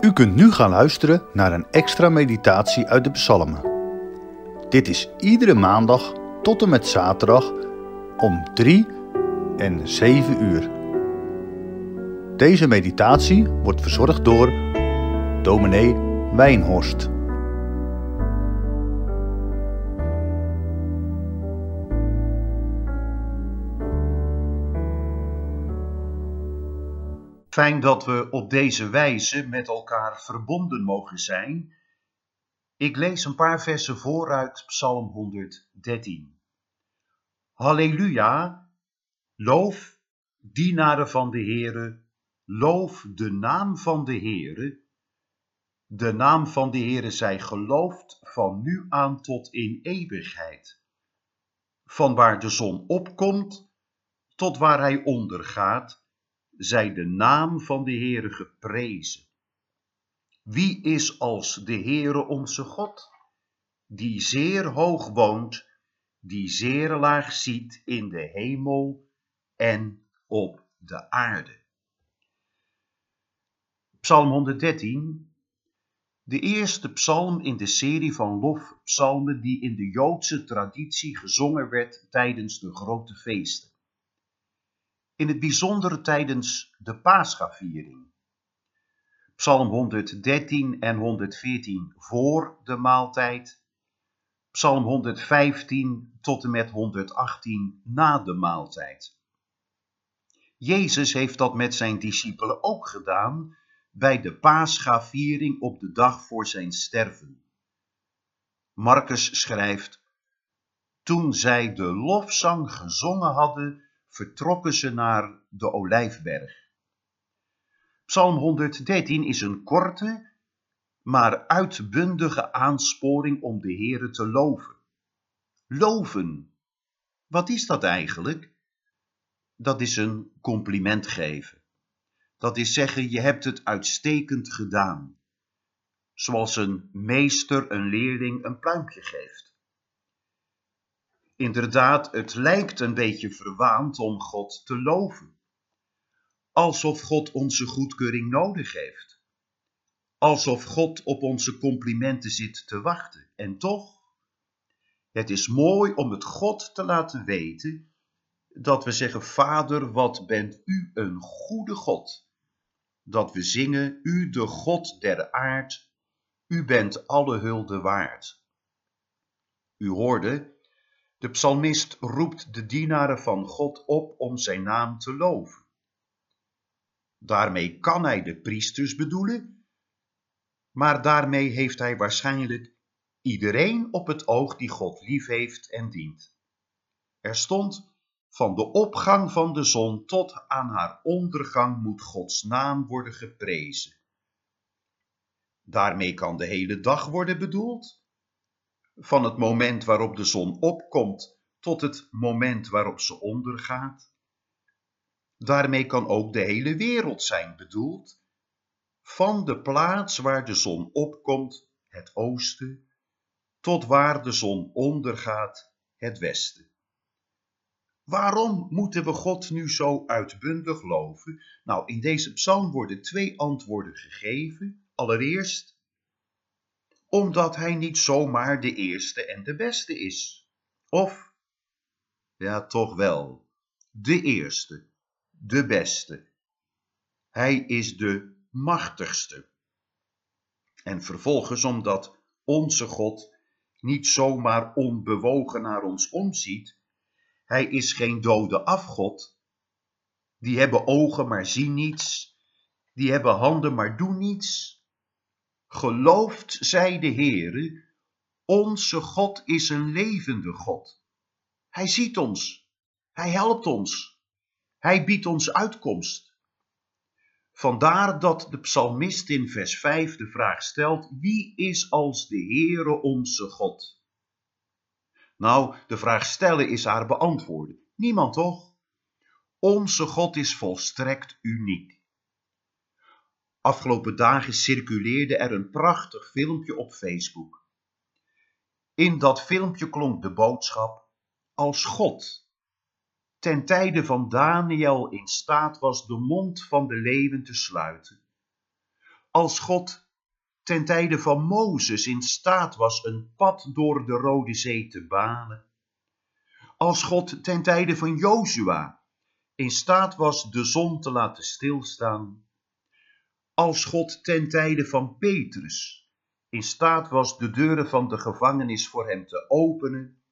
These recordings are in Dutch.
U kunt nu gaan luisteren naar een extra meditatie uit de psalmen. Dit is iedere maandag tot en met zaterdag om 3 en 7 uur. Deze meditatie wordt verzorgd door dominee Wijnhorst. Fijn dat we op deze wijze met elkaar verbonden mogen zijn. Ik lees een paar versen vooruit Psalm 113. Halleluja, loof dienaren van de Heere, loof de naam van de Heere. De naam van de Heere zij geloofd van nu aan tot in eeuwigheid. Van waar de zon opkomt tot waar hij ondergaat zij de naam van de Heere geprezen. Wie is als de Heere onze God, die zeer hoog woont, die zeer laag ziet in de hemel en op de aarde. Psalm 113, de eerste psalm in de serie van lofpsalmen die in de Joodse traditie gezongen werd tijdens de grote feesten in het bijzonder tijdens de Paschaviering. Psalm 113 en 114 voor de maaltijd, Psalm 115 tot en met 118 na de maaltijd. Jezus heeft dat met zijn discipelen ook gedaan bij de Paschaviering op de dag voor zijn sterven. Marcus schrijft: Toen zij de lofzang gezongen hadden, vertrokken ze naar de Olijfberg. Psalm 113 is een korte, maar uitbundige aansporing om de Heere te loven. Loven, wat is dat eigenlijk? Dat is een compliment geven. Dat is zeggen, je hebt het uitstekend gedaan. Zoals een meester een leerling een pluimpje geeft. Inderdaad, het lijkt een beetje verwaand om God te loven. Alsof God onze goedkeuring nodig heeft. Alsof God op onze complimenten zit te wachten. En toch, het is mooi om het God te laten weten dat we zeggen, Vader, wat bent u een goede God. Dat we zingen, u de God der aard, u bent alle hulde waard. U hoorde, de psalmist roept de dienaren van God op om zijn naam te loven. Daarmee kan hij de priesters bedoelen, maar daarmee heeft hij waarschijnlijk iedereen op het oog die God lief heeft en dient. Er stond, van de opgang van de zon tot aan haar ondergang moet Gods naam worden geprezen. Daarmee kan de hele dag worden bedoeld, van het moment waarop de zon opkomt tot het moment waarop ze ondergaat. Daarmee kan ook de hele wereld zijn bedoeld, van de plaats waar de zon opkomt, het oosten, tot waar de zon ondergaat, het westen. Waarom moeten we God nu zo uitbundig loven? Nou, in deze psalm worden twee antwoorden gegeven. Allereerst, omdat hij niet zomaar de eerste en de beste is. Of, ja toch wel, de eerste, de beste. Hij is de machtigste. En vervolgens omdat onze God niet zomaar onbewogen naar ons omziet, hij is geen dode afgod. Die hebben ogen maar zien niets, die hebben handen maar doen niets. Gelooft zij de Heere, onze God is een levende God. Hij ziet ons, hij helpt ons, hij biedt ons uitkomst. Vandaar dat de psalmist in vers 5 de vraag stelt: Wie is als de Heere onze God? Nou, de vraag stellen is haar beantwoorden. Niemand toch? Onze God is volstrekt uniek. Afgelopen dagen circuleerde er een prachtig filmpje op Facebook. In dat filmpje klonk de boodschap: Als God ten tijde van Daniel in staat was de mond van de leeuwen te sluiten, Als God ten tijde van Mozes in staat was een pad door de Rode Zee te banen. Als God ten tijde van Jozua in staat was de zon te laten stilstaan. Als God ten tijde van Petrus in staat was de deuren van de gevangenis voor hem te openen.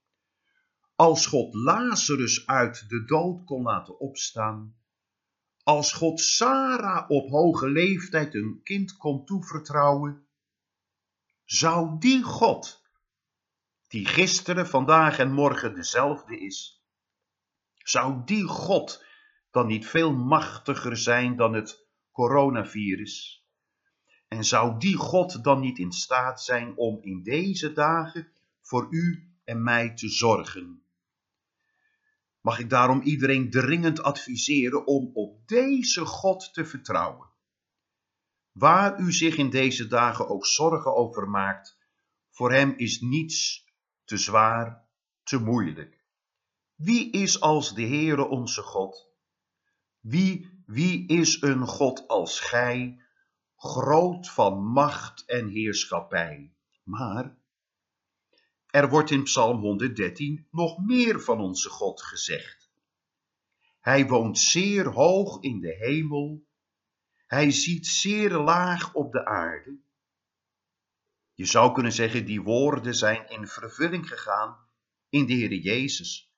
Als God Lazarus uit de dood kon laten opstaan. Als God Sarah op hoge leeftijd een kind kon toevertrouwen. Zou die God, die gisteren, vandaag en morgen dezelfde is, zou die God dan niet veel machtiger zijn dan het coronavirus? En zou die God dan niet in staat zijn om in deze dagen voor u en mij te zorgen? Mag ik daarom iedereen dringend adviseren om op deze God te vertrouwen? Waar u zich in deze dagen ook zorgen over maakt, voor hem is niets te zwaar, te moeilijk. Wie is als de Heere onze God? Wie, wie is een God als gij, groot van macht en heerschappij? Maar er wordt in Psalm 113 nog meer van onze God gezegd. Hij woont zeer hoog in de hemel, hij ziet zeer laag op de aarde. Je zou kunnen zeggen, die woorden zijn in vervulling gegaan in de Heer Jezus.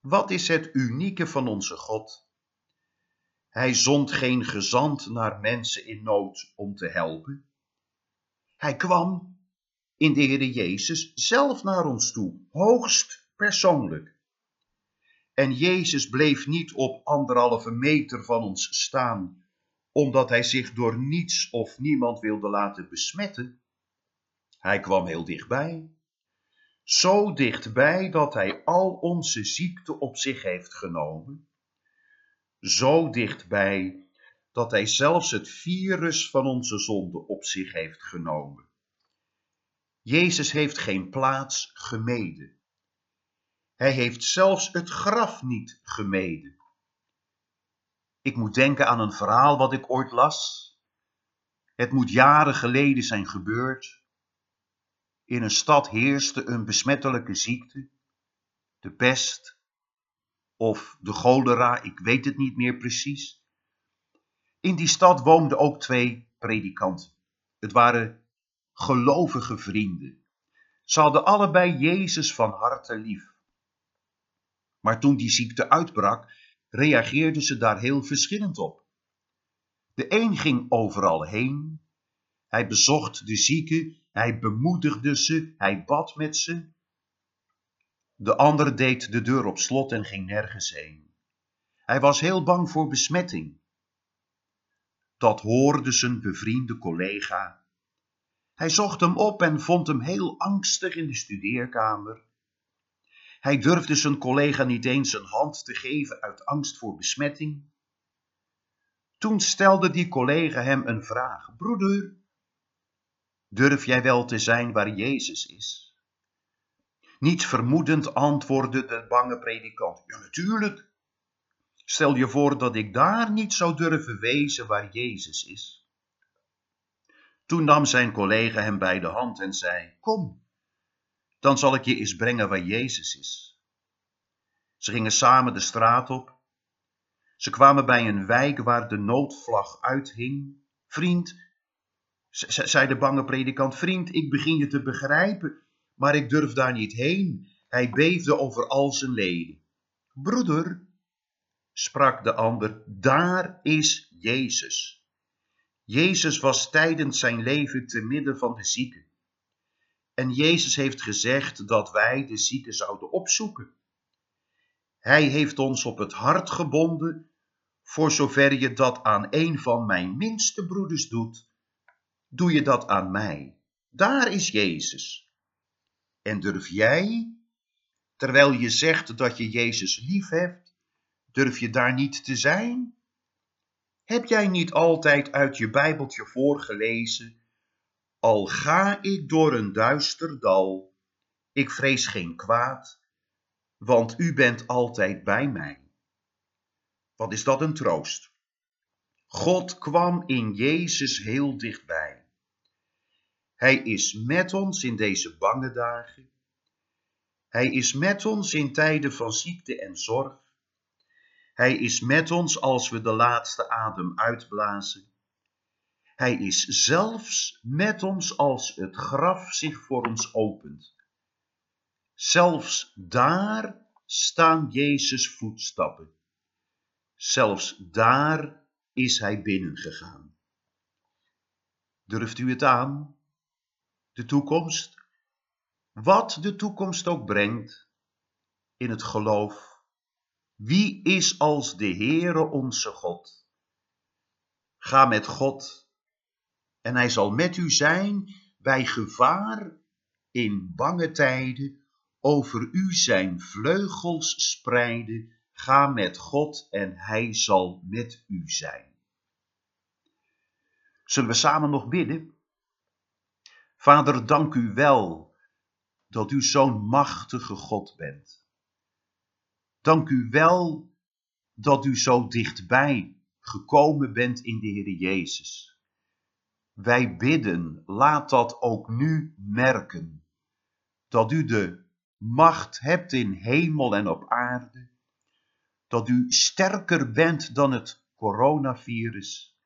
Wat is het unieke van onze God? Hij zond geen gezant naar mensen in nood om te helpen. Hij kwam in de Heer Jezus zelf naar ons toe, hoogst persoonlijk. En Jezus bleef niet op anderhalve meter van ons staan, omdat hij zich door niets of niemand wilde laten besmetten. Hij kwam heel dichtbij. Zo dichtbij dat hij al onze ziekte op zich heeft genomen. Zo dichtbij dat hij zelfs het virus van onze zonde op zich heeft genomen. Jezus heeft geen plaats gemeden. Hij heeft zelfs het graf niet gemeden. Ik moet denken aan een verhaal wat ik ooit las. Het moet jaren geleden zijn gebeurd. In een stad heerste een besmettelijke ziekte, de pest of de cholera, ik weet het niet meer precies. In die stad woonden ook twee predikanten. Het waren gelovige vrienden. Ze hadden allebei Jezus van harte lief. Maar toen die ziekte uitbrak, reageerden ze daar heel verschillend op. De een ging overal heen, hij bezocht de zieken, hij bemoedigde ze, hij bad met ze. De ander deed de deur op slot en ging nergens heen. Hij was heel bang voor besmetting. Dat hoorde zijn bevriende collega. Hij zocht hem op en vond hem heel angstig in de studeerkamer. Hij durfde zijn collega niet eens een hand te geven uit angst voor besmetting. Toen stelde die collega hem een vraag: Broeder, durf jij wel te zijn waar Jezus is? Niet vermoedend antwoordde de bange predikant: Ja, natuurlijk. Stel je voor dat ik daar niet zou durven wezen waar Jezus is. Toen nam zijn collega hem bij de hand en zei: Kom, dan zal ik je eens brengen waar Jezus is. Ze gingen samen de straat op. Ze kwamen bij een wijk waar de noodvlag uithing. Vriend, zei de bange predikant, vriend, ik begin je te begrijpen, maar ik durf daar niet heen. Hij beefde over al zijn leden. Broeder, sprak de ander, daar is Jezus. Jezus was tijdens zijn leven te midden van de zieken. En Jezus heeft gezegd dat wij de zieken zouden opzoeken. Hij heeft ons op het hart gebonden, voor zover je dat aan een van mijn minste broeders doet, doe je dat aan mij. Daar is Jezus. En durf jij, terwijl je zegt dat je Jezus lief hebt, durf je daar niet te zijn? Heb jij niet altijd uit je Bijbeltje voorgelezen al ga ik door een duister dal, ik vrees geen kwaad, want u bent altijd bij mij. Wat is dat een troost? God kwam in Jezus heel dichtbij. Hij is met ons in deze bange dagen. Hij is met ons in tijden van ziekte en zorg. Hij is met ons als we de laatste adem uitblazen. Hij is zelfs met ons als het graf zich voor ons opent. Zelfs daar staan Jezus voetstappen. Zelfs daar is hij binnengegaan. Durft u het aan? De toekomst? Wat de toekomst ook brengt in het geloof. Wie is als de Heere onze God? Ga met God en hij zal met u zijn bij gevaar in bange tijden. Over u zijn vleugels spreiden. Ga met God en hij zal met u zijn. Zullen we samen nog bidden? Vader, dank u wel dat u zo'n machtige God bent. Dank u wel dat u zo dichtbij gekomen bent in de Heer Jezus. Wij bidden, laat dat ook nu merken, dat u de macht hebt in hemel en op aarde, dat u sterker bent dan het coronavirus.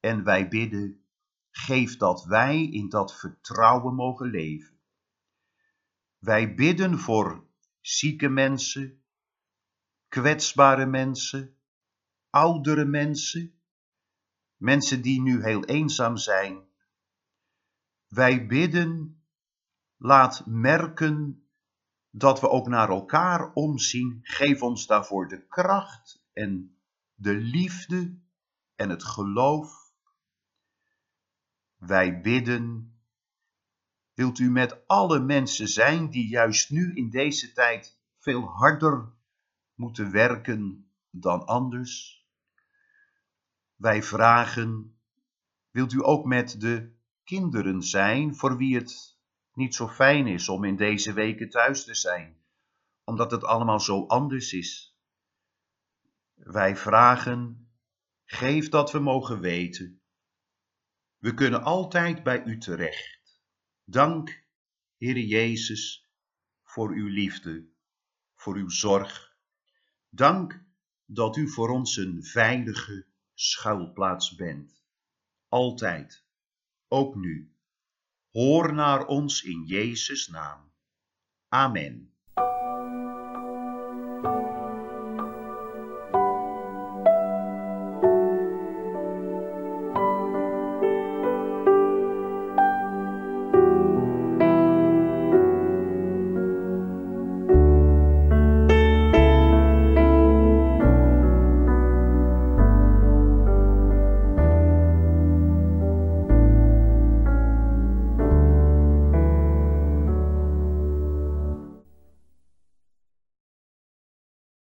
En wij bidden, geef dat wij in dat vertrouwen mogen leven. Wij bidden voor zieke mensen, kwetsbare mensen, oudere mensen, mensen die nu heel eenzaam zijn. Wij bidden, laat merken dat we ook naar elkaar omzien. Geef ons daarvoor de kracht en de liefde en het geloof. Wij bidden, wilt u met alle mensen zijn die juist nu in deze tijd veel harder moeten werken dan anders? Wij vragen, wilt u ook met de kinderen zijn voor wie het niet zo fijn is om in deze weken thuis te zijn, omdat het allemaal zo anders is? Wij vragen, geef dat we mogen weten. We kunnen altijd bij u terecht. Dank, Heere Jezus, voor uw liefde, voor uw zorg. Dank dat u voor ons een veilige schuilplaats bent. Altijd, ook nu. Hoor naar ons in Jezus' naam. Amen.